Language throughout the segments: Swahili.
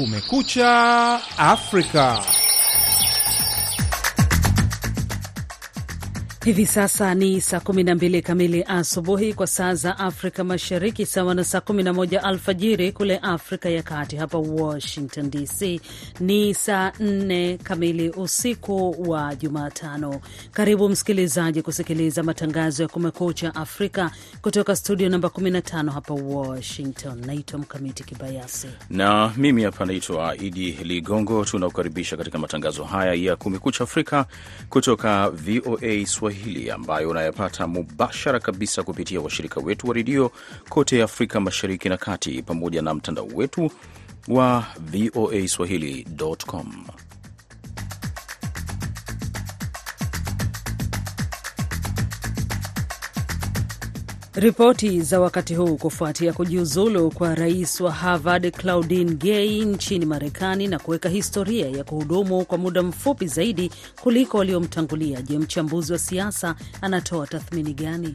Kumekucha Afrika. Hivi sasa ni saa 12 kamili asubuhi kwa saa za Afrika Mashariki, sawa na saa 11 alfajiri kule Afrika ya Kati. Hapa Washington DC ni saa 4 kamili usiku wa Jumatano. Karibu msikilizaji kusikiliza matangazo ya Kumekucha Afrika kutoka studio namba 15 hapa Washington. Naitwa Mkamiti Kibayasi na mimi hapa naitwa Idi Ligongo. Tunakukaribisha katika matangazo haya ya Kumekucha Afrika kutoka VOA Swahili ambayo unayapata mubashara kabisa kupitia washirika wetu wa redio kote Afrika Mashariki na Kati, pamoja na mtandao wetu wa VOA Swahili.com. Ripoti za wakati huu kufuatia kujiuzulu kwa rais wa Harvard Claudine Gay nchini Marekani na kuweka historia ya kuhudumu kwa muda mfupi zaidi kuliko waliomtangulia. Je, mchambuzi wa siasa anatoa tathmini gani?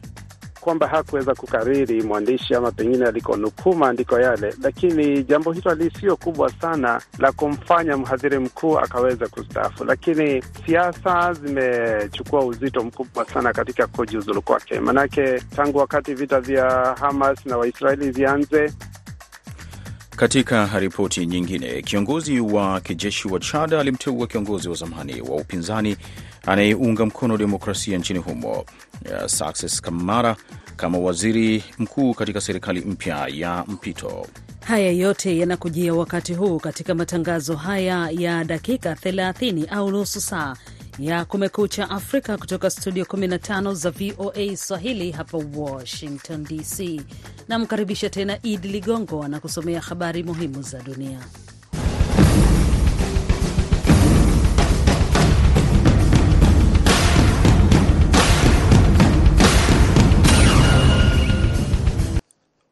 Kwamba hakuweza kukariri mwandishi ama pengine alikonukuu maandiko yale, lakini jambo hilo lisio kubwa sana la kumfanya mhadhiri mkuu akaweza kustaafu. Lakini siasa zimechukua uzito mkubwa sana katika kujiuzulu kwake, manake tangu wakati vita vya Hamas na Waisraeli vianze katika ripoti nyingine, kiongozi wa kijeshi wa Chad alimteua kiongozi wa zamani wa upinzani anayeunga mkono demokrasia nchini humo Success Kamara kama waziri mkuu katika serikali mpya ya mpito. Haya yote yanakujia wakati huu katika matangazo haya ya dakika 30 au nusu saa ya Kumekucha Afrika kutoka studio 15 za VOA Swahili hapa Washington DC. Namkaribisha tena Idi Ligongo anakusomea habari muhimu za dunia.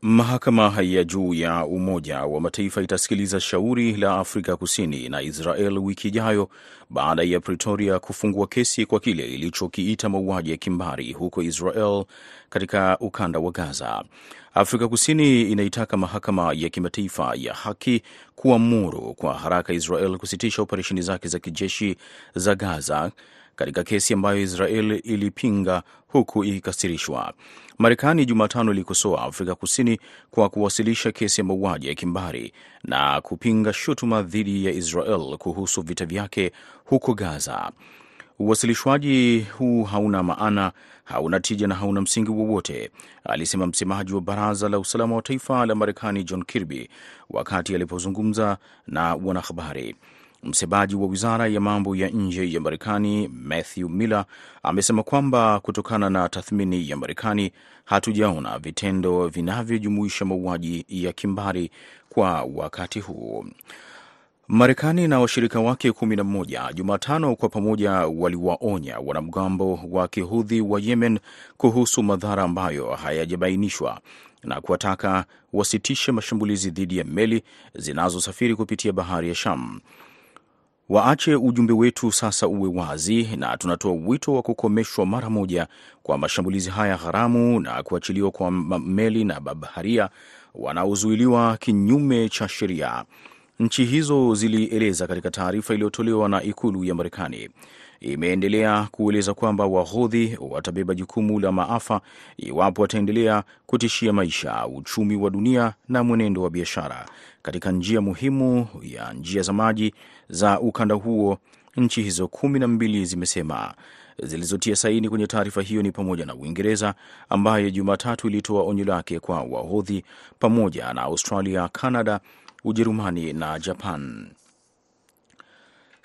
Mahakama ya juu ya Umoja wa Mataifa itasikiliza shauri la Afrika Kusini na Israel wiki ijayo baada ya Pretoria kufungua kesi kwa kile ilichokiita mauaji ya kimbari huko Israel katika ukanda wa Gaza. Afrika Kusini inaitaka mahakama ya kimataifa ya haki kuamuru kwa haraka Israel kusitisha operesheni zake za kijeshi za Gaza katika kesi ambayo Israel ilipinga huku ikikasirishwa. Marekani Jumatano ilikosoa Afrika Kusini kwa kuwasilisha kesi ya mauaji ya kimbari na kupinga shutuma dhidi ya Israel kuhusu vita vyake huko Gaza. Uwasilishwaji huu hauna maana, hauna tija na hauna msingi wowote, alisema msemaji wa Baraza la Usalama wa Taifa la Marekani John Kirby wakati alipozungumza na wanahabari. Msemaji wa wizara ya mambo ya nje ya Marekani Matthew Miller amesema kwamba kutokana na tathmini ya Marekani hatujaona vitendo vinavyojumuisha mauaji ya kimbari kwa wakati huu. Marekani na washirika wake kumi na mmoja Jumatano kwa pamoja waliwaonya wanamgambo wa kihudhi wa Yemen kuhusu madhara ambayo hayajabainishwa na kuwataka wasitishe mashambulizi dhidi ya meli zinazosafiri kupitia bahari ya Sham. Waache ujumbe wetu sasa uwe wazi, na tunatoa wito wa kukomeshwa mara moja kwa mashambulizi haya haramu na kuachiliwa kwa meli na mabaharia wanaozuiliwa kinyume cha sheria, nchi hizo zilieleza katika taarifa iliyotolewa na ikulu ya Marekani. Imeendelea kueleza kwamba Wahodhi watabeba jukumu la maafa iwapo wataendelea kutishia maisha, uchumi wa dunia na mwenendo wa biashara katika njia muhimu ya njia za maji za ukanda huo. Nchi hizo kumi na mbili zimesema zilizotia saini kwenye taarifa hiyo ni pamoja na Uingereza ambayo Jumatatu ilitoa onyo lake kwa Wahodhi pamoja na Australia, Canada, Ujerumani na Japan.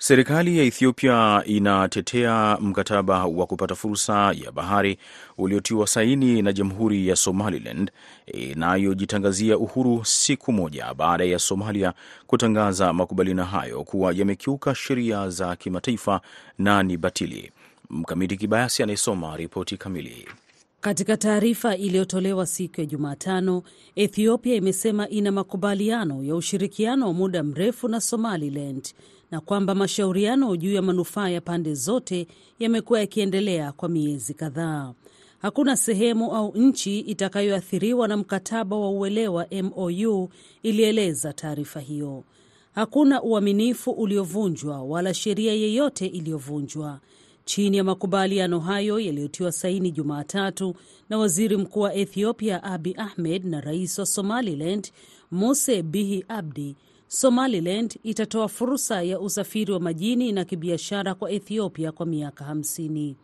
Serikali ya Ethiopia inatetea mkataba wa kupata fursa ya bahari uliotiwa saini na Jamhuri ya Somaliland inayojitangazia uhuru siku moja baada ya Somalia kutangaza makubaliano hayo kuwa yamekiuka sheria za kimataifa na ni batili. Mkamiti Kibayasi anayesoma ripoti kamili. Katika taarifa iliyotolewa siku ya Jumatano, Ethiopia imesema ina makubaliano ya ushirikiano wa muda mrefu na Somaliland na kwamba mashauriano juu ya manufaa ya pande zote yamekuwa yakiendelea kwa miezi kadhaa. Hakuna sehemu au nchi itakayoathiriwa na mkataba wa uelewa MOU, ilieleza taarifa hiyo. Hakuna uaminifu uliovunjwa wala sheria yeyote iliyovunjwa. Chini ya makubaliano hayo yaliyotiwa saini Jumatatu na waziri mkuu wa Ethiopia Abi Ahmed na rais wa Somaliland Muse Bihi Abdi, Somaliland itatoa fursa ya usafiri wa majini na kibiashara kwa Ethiopia kwa miaka hamsini.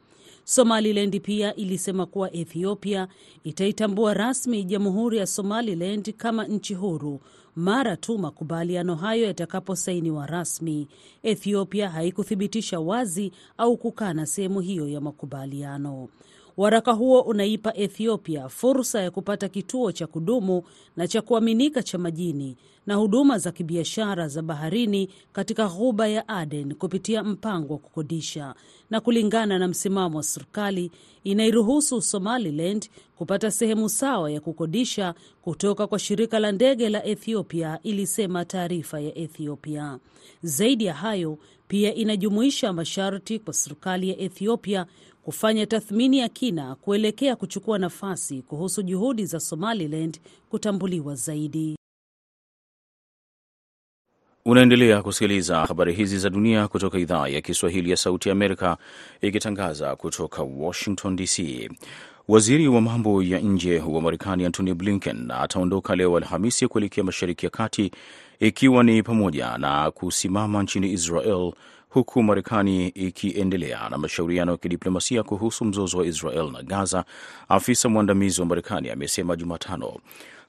Somaliland pia ilisema kuwa Ethiopia itaitambua rasmi Jamhuri ya Somaliland kama nchi huru mara tu makubaliano hayo yatakaposainiwa rasmi. Ethiopia haikuthibitisha wazi au kukana sehemu hiyo ya makubaliano. Waraka huo unaipa Ethiopia fursa ya kupata kituo cha kudumu na cha kuaminika cha majini na huduma za kibiashara za baharini katika ghuba ya Aden kupitia mpango wa kukodisha, na kulingana na msimamo wa serikali inairuhusu Somaliland kupata sehemu sawa ya kukodisha kutoka kwa shirika la ndege la Ethiopia, ilisema taarifa ya Ethiopia. Zaidi ya hayo, pia inajumuisha masharti kwa serikali ya Ethiopia kufanya tathmini ya kina kuelekea kuchukua nafasi kuhusu juhudi za Somaliland kutambuliwa zaidi. Unaendelea kusikiliza habari hizi za dunia kutoka idhaa ya Kiswahili ya Sauti ya Amerika ikitangaza kutoka Washington DC. Waziri wa mambo ya nje wa Marekani Antony Blinken ataondoka leo Alhamisi kuelekea Mashariki ya Kati, ikiwa ni pamoja na kusimama nchini Israel huku Marekani ikiendelea na mashauriano ya kidiplomasia kuhusu mzozo wa Israel na Gaza, afisa mwandamizi wa Marekani amesema Jumatano.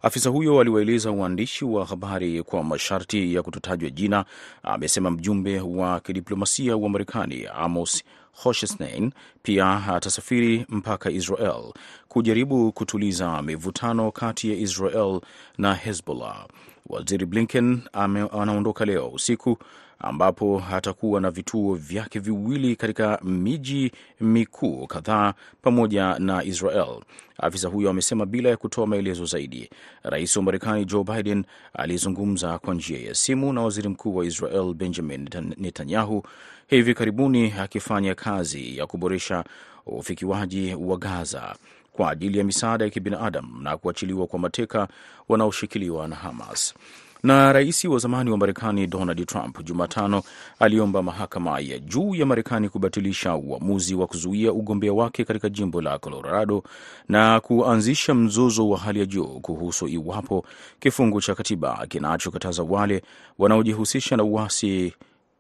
Afisa huyo aliwaeleza waandishi wa habari kwa masharti ya kutotajwa jina. Amesema mjumbe wa kidiplomasia wa Marekani Amos Hochstein pia atasafiri mpaka Israel kujaribu kutuliza mivutano kati ya Israel na Hezbollah. Waziri Blinken anaondoka leo usiku ambapo atakuwa na vituo vyake viwili katika miji mikuu kadhaa pamoja na Israel. Afisa huyo amesema bila ya kutoa maelezo zaidi. Rais wa Marekani Joe Biden alizungumza kwa njia ya simu na waziri mkuu wa Israel Benjamin Netanyahu hivi karibuni, akifanya kazi ya kuboresha ufikiwaji wa Gaza kwa ajili ya misaada ya kibinadamu na kuachiliwa kwa mateka wanaoshikiliwa na Hamas. Na rais wa zamani wa Marekani Donald Trump Jumatano aliomba mahakama ya juu ya Marekani kubatilisha uamuzi wa kuzuia ugombea wake katika jimbo la Colorado na kuanzisha mzozo wa hali ya juu kuhusu iwapo kifungu cha katiba kinachokataza wale wanaojihusisha na uasi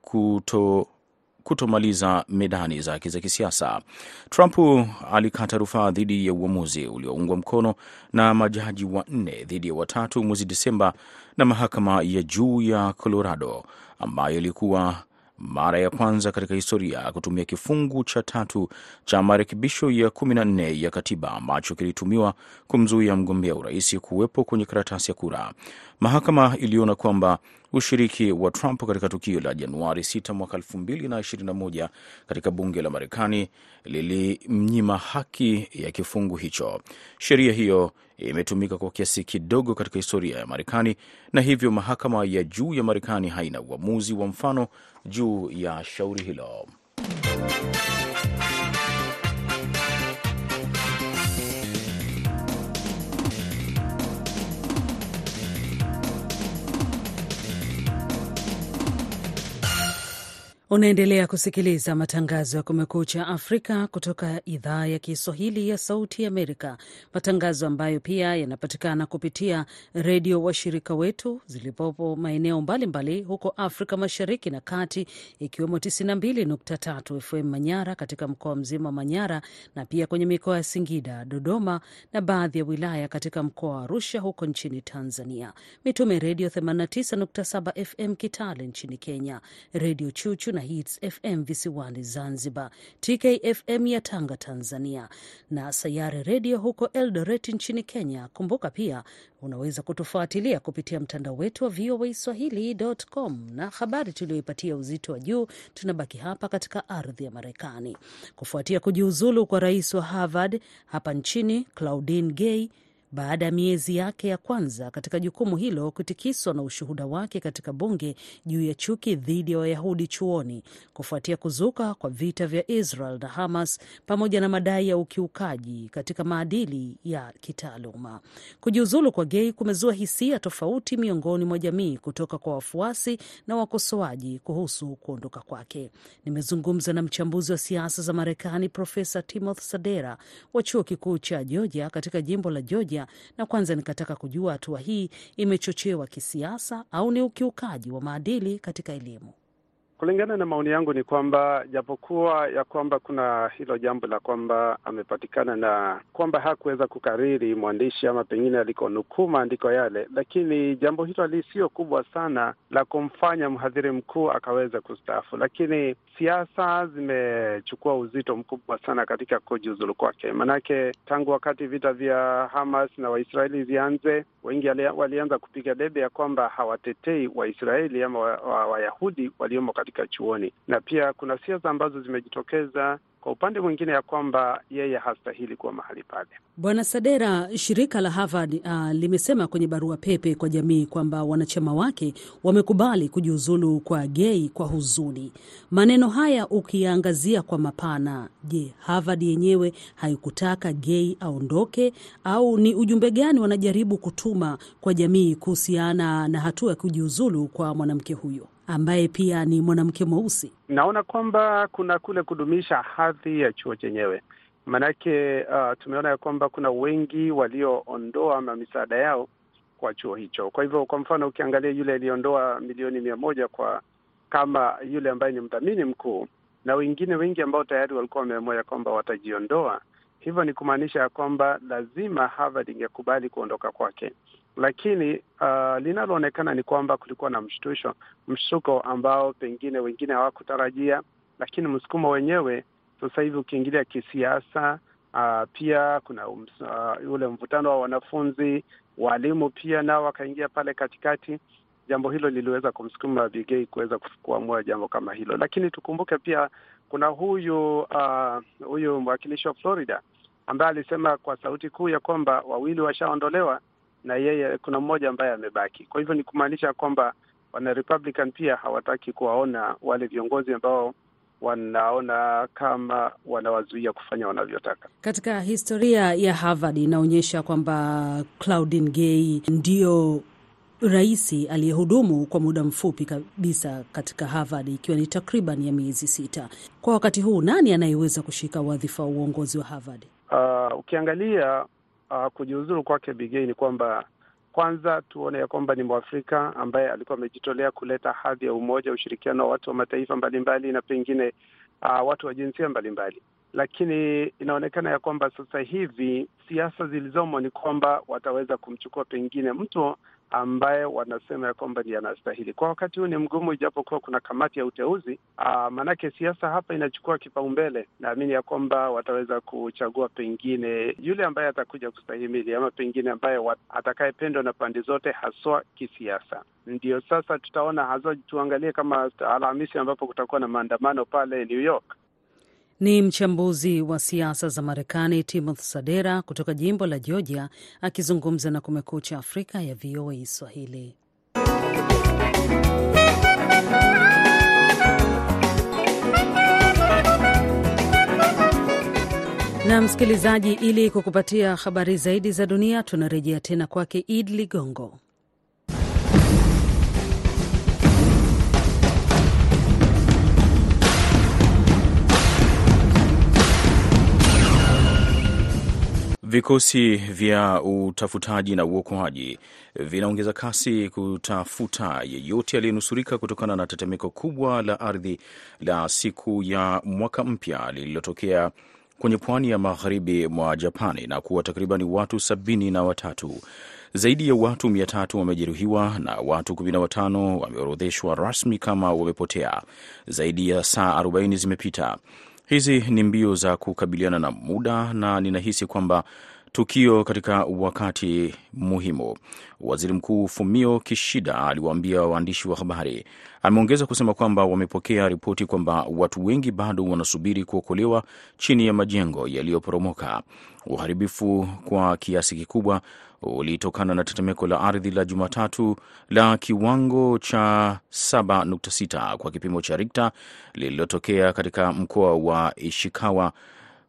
kuto kutomaliza medani zake za kisiasa. Trump alikata rufaa dhidi ya uamuzi ulioungwa mkono na majaji wanne dhidi ya watatu mwezi Desemba na mahakama ya juu ya Colorado, ambayo ilikuwa mara ya kwanza katika historia kutumia kifungu cha tatu cha marekebisho ya 14 ya katiba ambacho kilitumiwa kumzuia mgombea urais kuwepo kwenye karatasi ya kura. Mahakama iliona kwamba ushiriki wa Trump katika tukio la Januari 6 mwaka 2021 katika bunge la Marekani lilimnyima haki ya kifungu hicho. Sheria hiyo imetumika kwa kiasi kidogo katika historia ya Marekani, na hivyo mahakama ya juu ya Marekani haina uamuzi wa mfano juu ya shauri hilo. Unaendelea kusikiliza matangazo ya Kumekucha Afrika kutoka idhaa ya Kiswahili ya Sauti Amerika, matangazo ambayo pia yanapatikana kupitia redio washirika wetu zilipopo maeneo mbalimbali huko Afrika Mashariki na Kati, ikiwemo 92.3 FM Manyara katika mkoa mzima wa Manyara na pia kwenye mikoa ya Singida, Dodoma na baadhi ya wilaya katika mkoa wa Arusha huko nchini Tanzania, Mitume Redio 89.7 FM Kitale nchini Kenya, Redio Chuchu na Hits FM visiwani Zanzibar, TKFM ya Tanga Tanzania, na Sayare Redio huko Eldoret nchini Kenya. Kumbuka pia unaweza kutufuatilia kupitia mtandao wetu wa VOA Swahili.com. Na habari tuliyoipatia uzito wa juu, tunabaki hapa katika ardhi ya Marekani kufuatia kujiuzulu kwa rais wa Harvard hapa nchini Claudine Gay baada ya miezi yake ya kwanza katika jukumu hilo kutikiswa na ushuhuda wake katika bunge juu ya chuki dhidi ya Wayahudi chuoni kufuatia kuzuka kwa vita vya Israel na Hamas pamoja na madai ya ukiukaji katika maadili ya kitaaluma. Kujiuzulu kwa Gei kumezua hisia tofauti miongoni mwa jamii kutoka kwa wafuasi na wakosoaji kuhusu kuondoka kwake. Nimezungumza na mchambuzi wa siasa za Marekani Profesa Timothy Sadera wa chuo kikuu cha Georgia katika jimbo la Georgia, na kwanza nikataka kujua hatua hii imechochewa kisiasa au ni ukiukaji wa maadili katika elimu. Kulingana na maoni yangu ni kwamba japokuwa ya kwamba kuna hilo jambo la kwamba amepatikana na kwamba hakuweza kukariri mwandishi ama pengine alikonukuu maandiko yale, lakini jambo hilo lisio kubwa sana la kumfanya mhadhiri mkuu akaweza kustaafu. Lakini siasa zimechukua uzito mkubwa sana katika kujiuzulu kwake, manake tangu wakati vita vya Hamas na Waisraeli vianze, wengi walianza kupiga debe ya kwamba hawatetei Waisraeli ama Wayahudi wa, wa waliomo katika chuoni, na pia kuna siasa ambazo zimejitokeza kwa upande mwingine ya kwamba yeye hastahili kuwa mahali pale. Bwana Sadera, shirika la Harvard uh, limesema kwenye barua pepe kwa jamii kwamba wanachama wake wamekubali kujiuzulu kwa Gay kwa huzuni. Maneno haya ukiyaangazia kwa mapana, je, Harvard yenyewe haikutaka Gay aondoke au ni ujumbe gani wanajaribu kutuma kwa jamii kuhusiana na hatua ya kujiuzulu kwa mwanamke huyo ambaye pia ni mwanamke mweusi? Naona kwamba kuna kule kudumisha hadhi ya chuo chenyewe, maanake uh, tumeona ya kwamba kuna wengi walioondoa misaada yao kwa chuo hicho. Kwa hivyo, kwa mfano, ukiangalia yule aliyeondoa milioni mia moja kwa kama yule ambaye ni mdhamini mkuu na wengine wengi ambao tayari walikuwa wameamua kwamba watajiondoa, hivyo ni kumaanisha ya kwamba lazima Harvard ingekubali kuondoka kwake lakini uh, linaloonekana ni kwamba kulikuwa na mshtusho, mshtuko ambao pengine wengine hawakutarajia, lakini msukumo wenyewe sasa hivi ukiingilia kisiasa, uh, pia kuna uh, ule mvutano wa wanafunzi, walimu pia nao wakaingia pale katikati. Jambo hilo liliweza kumsukuma Bigei kuweza kuamua jambo kama hilo, lakini tukumbuke pia kuna huyu uh, huyu mwakilishi wa Florida ambaye alisema kwa sauti kuu ya kwamba wawili washaondolewa na yeye kuna mmoja ambaye amebaki. Kwa hivyo ni kumaanisha kwamba wana Republican pia hawataki kuwaona wale viongozi ambao wanaona kama wanawazuia kufanya wanavyotaka. Katika historia ya Harvard inaonyesha kwamba Claudine Gay ndio rais aliyehudumu kwa muda mfupi kabisa katika Harvard, ikiwa ni takriban ya miezi sita. Kwa wakati huu, nani anayeweza kushika wadhifa wa uongozi wa Harvard? Uh, ukiangalia Uh, kujiuzuru kwake Bigei ni kwamba kwanza tuone ya kwamba ni Mwafrika ambaye alikuwa amejitolea kuleta hadhi ya umoja, ushirikiano wa watu wa mataifa mbalimbali na pengine uh, watu wa jinsia mbalimbali, lakini inaonekana ya kwamba sasa hivi siasa zilizomo ni kwamba wataweza kumchukua pengine mtu ambaye wanasema ya kwamba ndiye anastahili. Kwa wakati huu ni mgumu, ijapokuwa kuna kamati ya uteuzi. Maanake siasa hapa inachukua kipaumbele. Naamini ya kwamba wataweza kuchagua pengine yule ambaye atakuja kustahimili, ama pengine ambaye atakayependwa na pande zote, haswa kisiasa. Ndio sasa tutaona haswa, tuangalie kama Alhamisi ambapo kutakuwa na maandamano pale New York. Ni mchambuzi wa siasa za Marekani Timothy Sadera kutoka jimbo la Georgia akizungumza na Kumekucha Afrika ya VOA Swahili. Na msikilizaji, ili kukupatia habari zaidi za dunia, tunarejea tena kwake Id Ligongo. Vikosi vya utafutaji na uokoaji vinaongeza kasi kutafuta yeyote aliyenusurika kutokana na tetemeko kubwa la ardhi la siku ya mwaka mpya lililotokea kwenye pwani ya magharibi mwa Japani na kuwa takriban watu sabini na watatu. Zaidi ya watu mia tatu wamejeruhiwa na watu 15 wameorodheshwa rasmi kama wamepotea. Zaidi ya saa 40 zimepita. Hizi ni mbio za kukabiliana na muda na ninahisi kwamba tukio katika wakati muhimu. Waziri Mkuu Fumio Kishida aliwaambia waandishi wa habari. Ameongeza kusema kwamba wamepokea ripoti kwamba watu wengi bado wanasubiri kuokolewa chini ya majengo yaliyoporomoka. Uharibifu kwa kiasi kikubwa ulitokana na tetemeko la ardhi la Jumatatu la kiwango cha 7.6 kwa kipimo cha Rikta lililotokea katika mkoa wa Ishikawa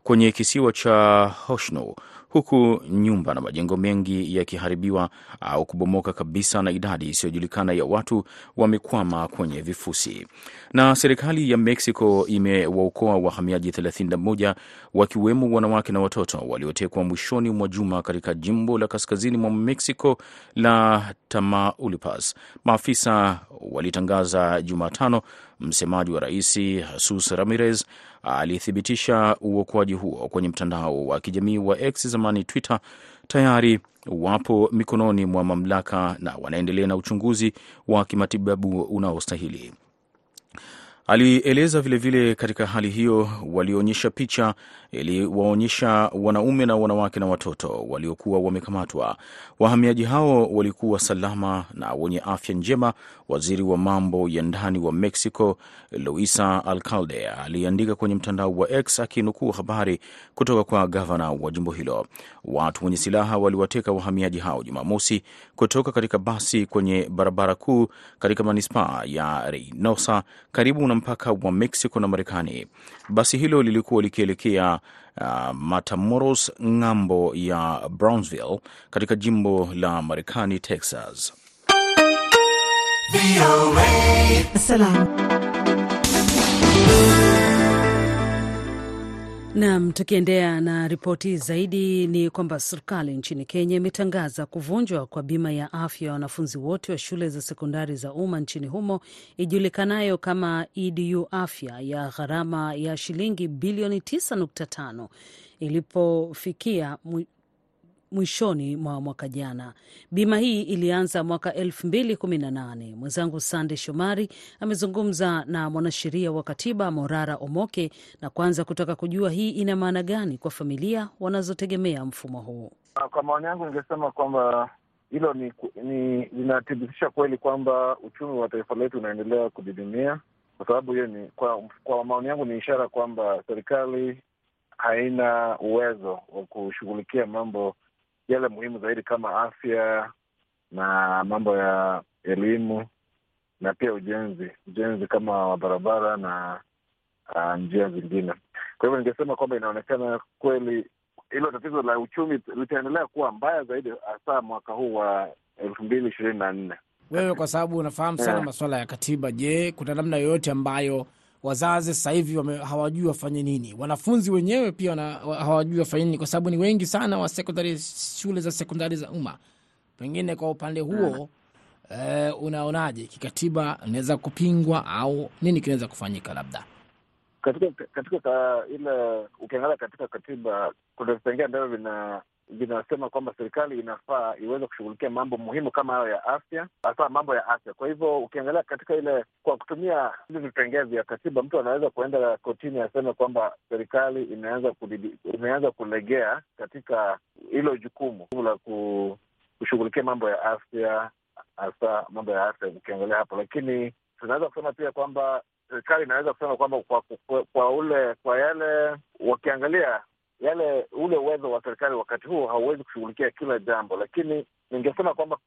kwenye kisiwa cha Hoshino, huku nyumba na majengo mengi yakiharibiwa au kubomoka kabisa na idadi isiyojulikana ya watu wamekwama kwenye vifusi. Na serikali ya Mexico imewaokoa wahamiaji 31 wakiwemo wanawake na watoto waliotekwa mwishoni mwa juma katika jimbo la kaskazini mwa Mexico la Tamaulipas, maafisa walitangaza Jumatano. Msemaji wa rais Jesus Ramirez alithibitisha uokoaji huo kwenye mtandao wa kijamii wa X, zamani Twitter. Tayari wapo mikononi mwa mamlaka na wanaendelea na uchunguzi wa kimatibabu unaostahili. Alieleza vilevile katika hali hiyo walionyesha picha iliwaonyesha wanaume na wanawake na watoto waliokuwa wamekamatwa. Wahamiaji hao walikuwa salama na wenye afya njema. Waziri wa mambo ya ndani wa Mexico Luisa Alcalde aliandika kwenye mtandao wa X akinukuu habari kutoka kwa gavana wa jimbo hilo. Watu wenye silaha waliwateka wahamiaji hao Jumamosi kutoka katika basi kwenye barabara kuu katika manispaa ya Reynosa karibu na mpaka wa Mexico na Marekani. Basi hilo lilikuwa likielekea uh, Matamoros ng'ambo ya Brownsville katika jimbo la Marekani, Texas. Nam, tukiendelea na ripoti zaidi ni kwamba serikali nchini Kenya imetangaza kuvunjwa kwa bima ya afya ya wanafunzi wote wa shule za sekondari za umma nchini humo ijulikanayo kama EDU Afya ya gharama ya shilingi bilioni 9.5 ilipofikia mwishoni mwa mwaka jana. Bima hii ilianza mwaka 2018. Mwenzangu Sande Shomari amezungumza na mwanasheria wa katiba Morara Omoke na kwanza kutaka kujua hii ina maana gani kwa familia wanazotegemea mfumo huu. Kwa maoni yangu, ningesema kwamba hilo ni ni linathibitisha kweli kwamba uchumi wa taifa letu unaendelea kudidimia, kwa sababu hiyo ni kwa, kwa maoni yangu ni ishara kwamba serikali haina uwezo wa kushughulikia mambo yale muhimu zaidi kama afya na mambo ya elimu na pia ujenzi ujenzi kama wa barabara na uh, njia zingine. Kwa hivyo ningesema kwamba inaonekana kweli hilo tatizo la uchumi litaendelea kuwa mbaya zaidi, hasa mwaka huu wa elfu mbili ishirini na nne. Wewe kwa sababu unafahamu sana yeah, masuala ya katiba, je, kuna namna yoyote ambayo wazazi sasa hivi hawajui wafanye nini? Wanafunzi wenyewe pia hawajui wafanye nini, kwa sababu ni wengi sana wa sekondari, shule za sekondari za umma. Pengine kwa upande huo eh, unaonaje kikatiba, inaweza kupingwa au nini kinaweza kufanyika? Labda katika katika ka, ile ukiangalia katika katiba kuna vipengee ambavyo vina vinasema kwamba serikali inafaa iweze kushughulikia mambo muhimu kama hayo ya afya, hasa mambo ya afya. Kwa hivyo ukiangalia katika ile, kwa kutumia hivi vipengee vya katiba, mtu anaweza kuenda kotini aseme kwamba serikali imeanza imeanza kulegea katika hilo jukumu la kushughulikia mambo ya afya, hasa mambo ya afya ukiangalia hapo. Lakini tunaweza kusema pia kwamba serikali inaweza kusema kwamba kwa, kwa, kwa ule kwa yale wakiangalia yale ule uwezo wa serikali wakati huo hauwezi kushughulikia kila jambo, lakini ningesema kwamba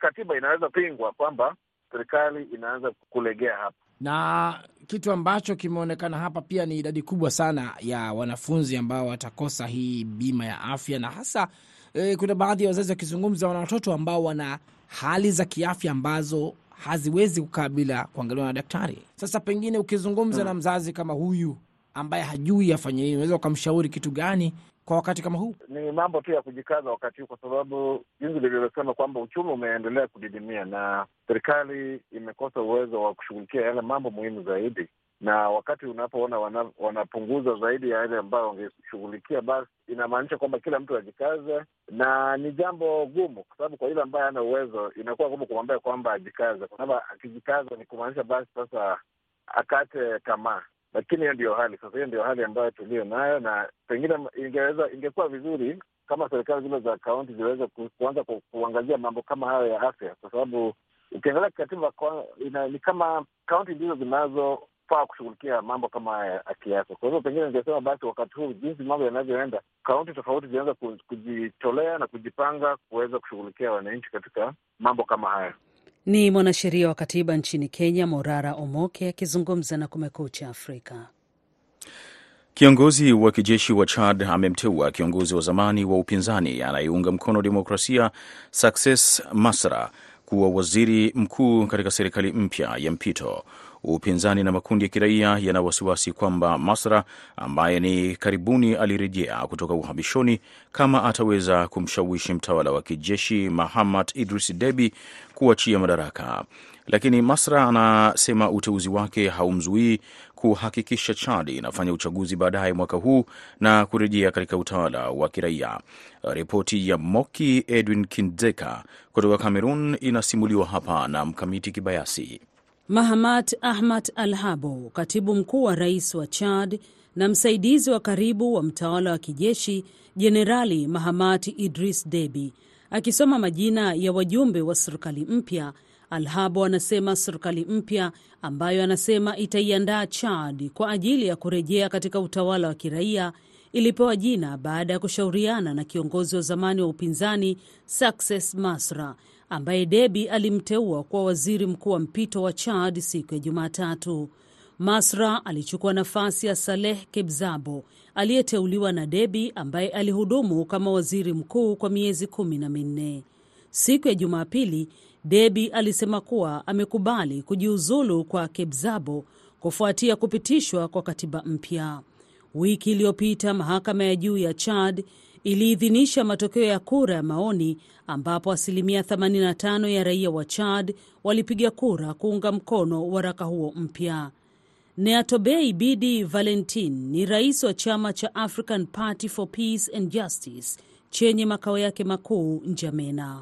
katiba inaweza pingwa kwamba serikali inaanza kulegea hapa, na kitu ambacho kimeonekana hapa pia ni idadi kubwa sana ya wanafunzi ambao watakosa hii bima ya afya, na hasa e, kuna baadhi ya wazazi wakizungumza, wana watoto ambao wana hali za kiafya ambazo haziwezi kukaa bila kuangaliwa na daktari. Sasa pengine ukizungumza hmm, na mzazi kama huyu ambaye hajui afanye nini, unaweza ukamshauri kitu gani kwa wakati kama huu? Ni mambo tu ya kujikaza wakati huu, kwa sababu jinsi nilivyosema kwamba uchumi umeendelea kudidimia na serikali imekosa uwezo wa kushughulikia yale mambo muhimu zaidi, na wakati unapoona wana, wanapunguza zaidi ya yale ambayo wangeshughulikia, basi inamaanisha kwamba kila mtu ajikaze, na ni jambo gumu, kwa sababu kwa yule ambaye hana uwezo inakuwa gumu kumwambia kwamba ajikaze, kwa sababu akijikaza ni kumaanisha basi sasa akate tamaa lakini hiyo ndiyo hali sasa. Hiyo ndio hali ambayo tulio nayo, na pengine ingeweza ingekuwa vizuri kama serikali zile za kaunti ziweze kuanza kuangazia mambo kama hayo ya afya, kwa sababu ukiangalia kikatiba ni kama kaunti ndizo zinazofaa kushughulikia mambo kama haya ya kiafya. Kwa hivyo pengine ningesema basi, wakati huu jinsi mambo yanavyoenda, kaunti tofauti zinaweza kujitolea na kujipanga kuweza kushughulikia wananchi katika mambo kama haya. Ni mwanasheria wa katiba nchini Kenya, Morara Omoke akizungumza na Kumekucha Afrika. Kiongozi wa kijeshi wa Chad amemteua kiongozi wa zamani wa upinzani anayeunga mkono demokrasia Success Masra kuwa waziri mkuu katika serikali mpya ya mpito. Upinzani na makundi ya kiraia yana wasiwasi kwamba Masra ambaye ni karibuni alirejea kutoka uhamishoni, kama ataweza kumshawishi mtawala wa kijeshi Mahamat Idris Debi kuachia madaraka. Lakini Masra anasema uteuzi wake haumzuii kuhakikisha Chad inafanya uchaguzi baadaye mwaka huu na kurejea katika utawala wa kiraia. Ripoti ya Moki Edwin Kindeka kutoka Cameroon inasimuliwa hapa na Mkamiti Kibayasi. Mahamat Ahmad Al Habo, katibu mkuu wa rais wa Chad na msaidizi wa karibu wa mtawala wa kijeshi Jenerali Mahamat Idris Deby, akisoma majina ya wajumbe wa serikali mpya. Alhabo anasema serikali mpya ambayo anasema itaiandaa Chad kwa ajili ya kurejea katika utawala wa kiraia ilipewa jina baada ya kushauriana na kiongozi wa zamani wa upinzani Success Masra ambaye Debi alimteua kuwa waziri mkuu wa mpito wa Chad siku ya Jumatatu. Masra alichukua nafasi ya Saleh Kebzabo aliyeteuliwa na Debi ambaye alihudumu kama waziri mkuu kwa miezi kumi na minne. Siku ya Jumapili, Debi alisema kuwa amekubali kujiuzulu kwa Kebzabo kufuatia kupitishwa kwa katiba mpya. Wiki iliyopita mahakama ya juu ya Chad iliidhinisha matokeo ya kura ya maoni ambapo asilimia 85 ya raia wa Chad walipiga kura kuunga mkono waraka huo mpya. Neatobei Bidi Valentin ni rais wa chama cha African Party for Peace and Justice chenye makao yake makuu Njamena.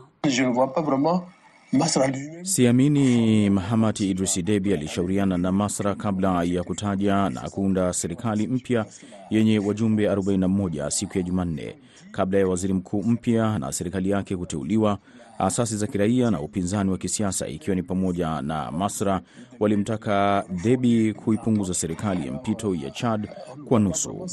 Siamini Mahamat Idris Debi alishauriana na Masra kabla ya kutaja na kuunda serikali mpya yenye wajumbe 41 siku ya Jumanne, kabla ya waziri mkuu mpya na serikali yake kuteuliwa. Asasi za kiraia na upinzani wa kisiasa ikiwa ni pamoja na Masra walimtaka Debi kuipunguza serikali ya mpito ya Chad kwa nusu.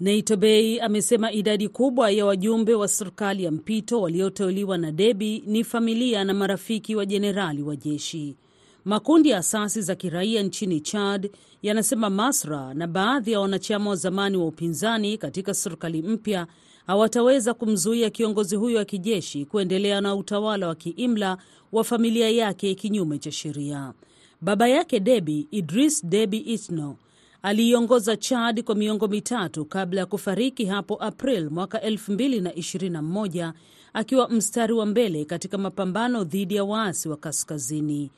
Neitobei amesema idadi kubwa ya wajumbe wa serikali ya mpito walioteuliwa na Debi ni familia na marafiki wa jenerali wa jeshi. Makundi ya asasi za kiraia nchini Chad yanasema Masra na baadhi ya wanachama wa zamani wa upinzani katika serikali mpya hawataweza kumzuia kiongozi huyo wa kijeshi kuendelea na utawala wa kiimla wa familia yake kinyume cha sheria. Baba yake Debi Idris Debi Itno, aliiongoza Chad kwa miongo mitatu kabla ya kufariki hapo April mwaka 2021 akiwa mstari wa mbele katika mapambano dhidi ya waasi wa kaskazini.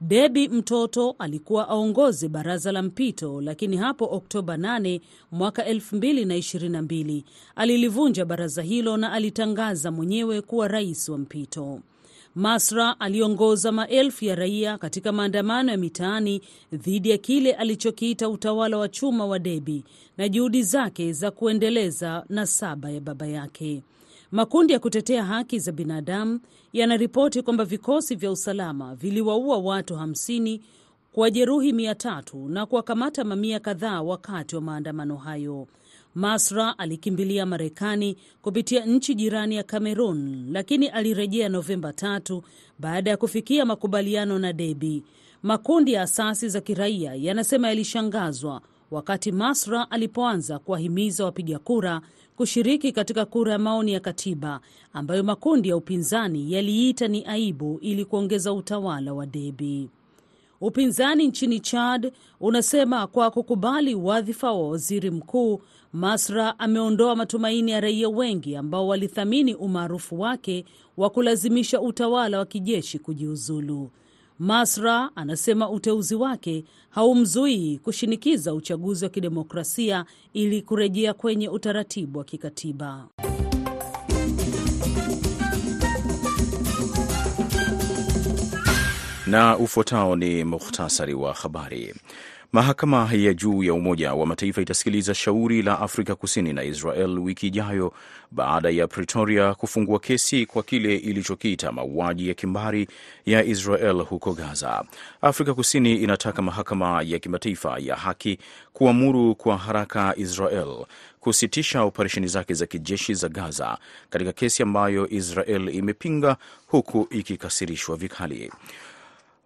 Deby mtoto alikuwa aongoze baraza la mpito, lakini hapo Oktoba 8 mwaka 2022 alilivunja baraza hilo na alitangaza mwenyewe kuwa rais wa mpito. Masra aliongoza maelfu ya raia katika maandamano ya mitaani dhidi ya kile alichokiita utawala wa chuma wa Debi na juhudi zake za kuendeleza nasaba ya baba yake. Makundi ya kutetea haki za binadamu yanaripoti kwamba vikosi vya usalama viliwaua watu 50 kuwajeruhi mia tatu na kuwakamata mamia kadhaa wakati wa maandamano hayo. Masra alikimbilia Marekani kupitia nchi jirani ya Cameroon, lakini alirejea Novemba tatu baada ya kufikia makubaliano na Deby. Makundi ya asasi za kiraia yanasema yalishangazwa wakati Masra alipoanza kuwahimiza wapiga kura kushiriki katika kura ya maoni ya katiba ambayo makundi ya upinzani yaliita ni aibu ili kuongeza utawala wa Deby. Upinzani nchini Chad unasema kwa kukubali wadhifa wa waziri mkuu, Masra ameondoa matumaini ya raia wengi ambao walithamini umaarufu wake wa kulazimisha utawala wa kijeshi kujiuzulu. Masra anasema uteuzi wake haumzuii kushinikiza uchaguzi wa kidemokrasia ili kurejea kwenye utaratibu wa kikatiba. Na ufuatao ni muhtasari wa habari. Mahakama ya juu ya Umoja wa Mataifa itasikiliza shauri la Afrika Kusini na Israel wiki ijayo baada ya Pretoria kufungua kesi kwa kile ilichokiita mauaji ya kimbari ya Israel huko Gaza. Afrika Kusini inataka mahakama ya kimataifa ya haki kuamuru kwa haraka Israel kusitisha operesheni zake za kijeshi za Gaza katika kesi ambayo Israel imepinga huku ikikasirishwa vikali.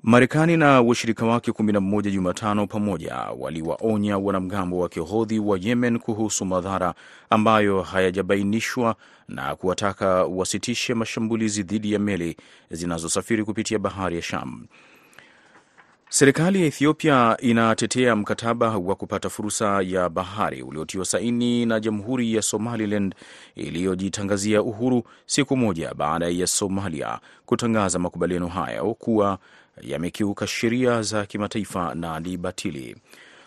Marekani na washirika wake 11 Jumatano pamoja waliwaonya wanamgambo wa kihodhi wa Yemen kuhusu madhara ambayo hayajabainishwa na kuwataka wasitishe mashambulizi dhidi ya meli zinazosafiri kupitia bahari ya Sham. Serikali ya Ethiopia inatetea mkataba wa kupata fursa ya bahari uliotiwa saini na Jamhuri ya Somaliland iliyojitangazia uhuru siku moja baada ya Somalia kutangaza makubaliano hayo kuwa yamekiuka sheria za kimataifa na ni batili.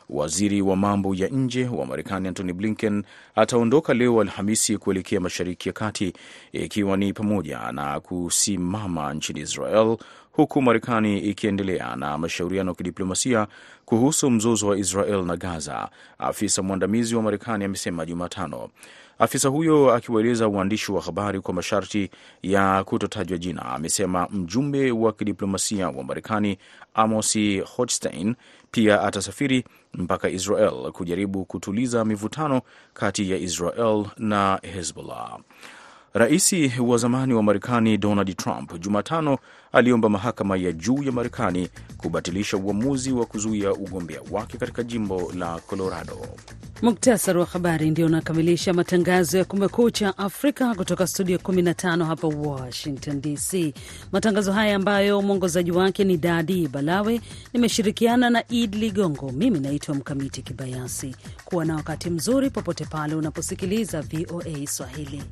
Waziri wa mambo ya nje wa Marekani Antony Blinken ataondoka leo Alhamisi kuelekea Mashariki ya Kati, ikiwa ni pamoja na kusimama nchini Israel, huku Marekani ikiendelea na mashauriano ya kidiplomasia kuhusu mzozo wa Israel na Gaza, afisa mwandamizi wa Marekani amesema Jumatano. Afisa huyo akiwaeleza waandishi wa habari kwa masharti ya kutotajwa jina, amesema mjumbe wa kidiplomasia wa Marekani Amosi Hochstein pia atasafiri mpaka Israel kujaribu kutuliza mivutano kati ya Israel na Hezbollah. Rais wa zamani wa Marekani Donald Trump Jumatano aliomba mahakama ya juu ya Marekani kubatilisha uamuzi wa kuzuia ugombea wake katika jimbo la Colorado. Muktasari wa habari ndio unakamilisha matangazo ya Kumekucha Afrika kutoka studio 15 hapa Washington DC. Matangazo haya ambayo mwongozaji wake ni Dadi Balawe, nimeshirikiana na Id Ligongo. Mimi naitwa Mkamiti Kibayasi. Kuwa na wakati mzuri popote pale unaposikiliza VOA Swahili.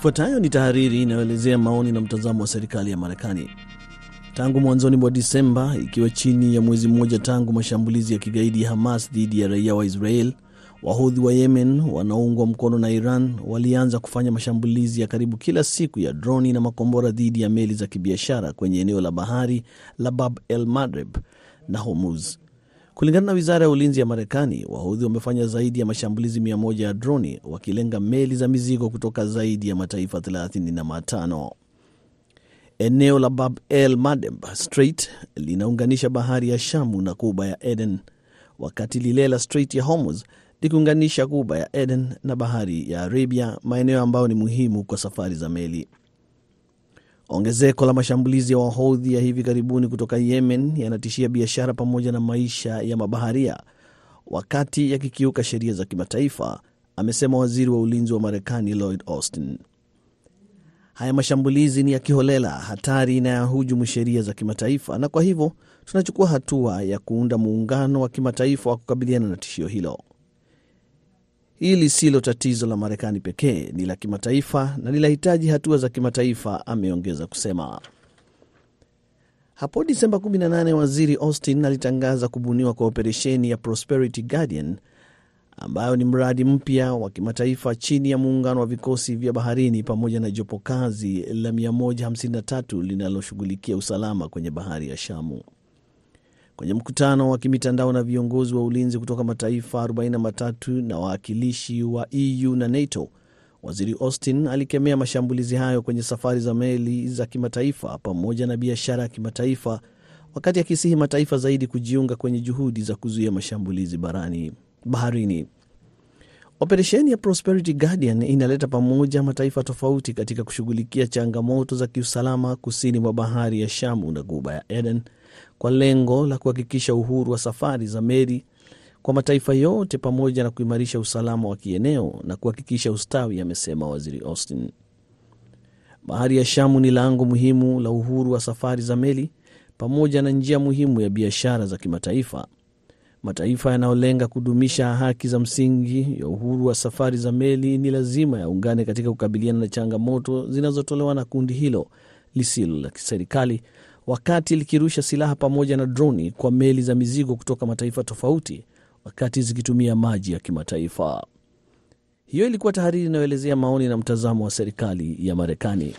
Ifuatayo ni tahariri inayoelezea maoni na mtazamo wa serikali ya Marekani. Tangu mwanzoni mwa Disemba, ikiwa chini ya mwezi mmoja tangu mashambulizi ya kigaidi ya Hamas dhidi ya raia wa Israel, Wahudhi wa Yemen wanaoungwa mkono na Iran walianza kufanya mashambulizi ya karibu kila siku ya droni na makombora dhidi ya meli za kibiashara kwenye eneo la bahari la Bab el Mandeb na Hormuz. Kulingana na wizara ya ulinzi ya Marekani, Wahudhi wamefanya zaidi ya mashambulizi mia moja ya droni wakilenga meli za mizigo kutoka zaidi ya mataifa 35. Eneo la Bab el Mandeb Strait linaunganisha bahari ya Shamu na kuba ya Eden, wakati lile la Strait ya Hormuz likiunganisha kuba ya Eden na bahari ya Arabia, maeneo ambayo ni muhimu kwa safari za meli. Ongezeko la mashambulizi ya Wahodhi ya hivi karibuni kutoka Yemen yanatishia biashara pamoja na maisha ya mabaharia, wakati yakikiuka sheria za kimataifa, amesema waziri wa ulinzi wa Marekani Lloyd Austin. Haya mashambulizi ni ya kiholela, hatari na yahujumu sheria za kimataifa, na kwa hivyo tunachukua hatua ya kuunda muungano wa kimataifa wa kukabiliana na tishio hilo. Hili silo tatizo la Marekani pekee, ni la kimataifa na linahitaji hatua za kimataifa, ameongeza kusema. Hapo Disemba 18 waziri Austin alitangaza kubuniwa kwa operesheni ya Prosperity Guardian ambayo ni mradi mpya wa kimataifa chini ya muungano wa vikosi vya baharini pamoja na jopo kazi la 153 linaloshughulikia usalama kwenye bahari ya Shamu. Kwenye mkutano wa kimitandao na viongozi wa ulinzi kutoka mataifa 43 na wawakilishi wa EU na NATO, waziri Austin alikemea mashambulizi hayo kwenye safari za meli za kimataifa pamoja na biashara ya kimataifa, wakati akisihi mataifa zaidi kujiunga kwenye juhudi za kuzuia mashambulizi barani baharini. Operesheni ya Prosperity Guardian inaleta pamoja mataifa tofauti katika kushughulikia changamoto za kiusalama kusini mwa bahari ya Shamu na guba ya Eden kwa lengo la kuhakikisha uhuru wa safari za meli kwa mataifa yote pamoja na kuimarisha usalama wa kieneo na kuhakikisha ustawi, amesema waziri Austin. Bahari ya Shamu ni lango muhimu la uhuru wa safari za meli pamoja na njia muhimu ya biashara za kimataifa. Mataifa yanayolenga kudumisha haki za msingi ya uhuru wa safari za meli ni lazima yaungane katika kukabiliana na changamoto zinazotolewa na kundi hilo lisilo la kiserikali, wakati likirusha silaha pamoja na droni kwa meli za mizigo kutoka mataifa tofauti, wakati zikitumia maji ya kimataifa. Hiyo ilikuwa tahariri inayoelezea maoni na mtazamo wa serikali ya Marekani.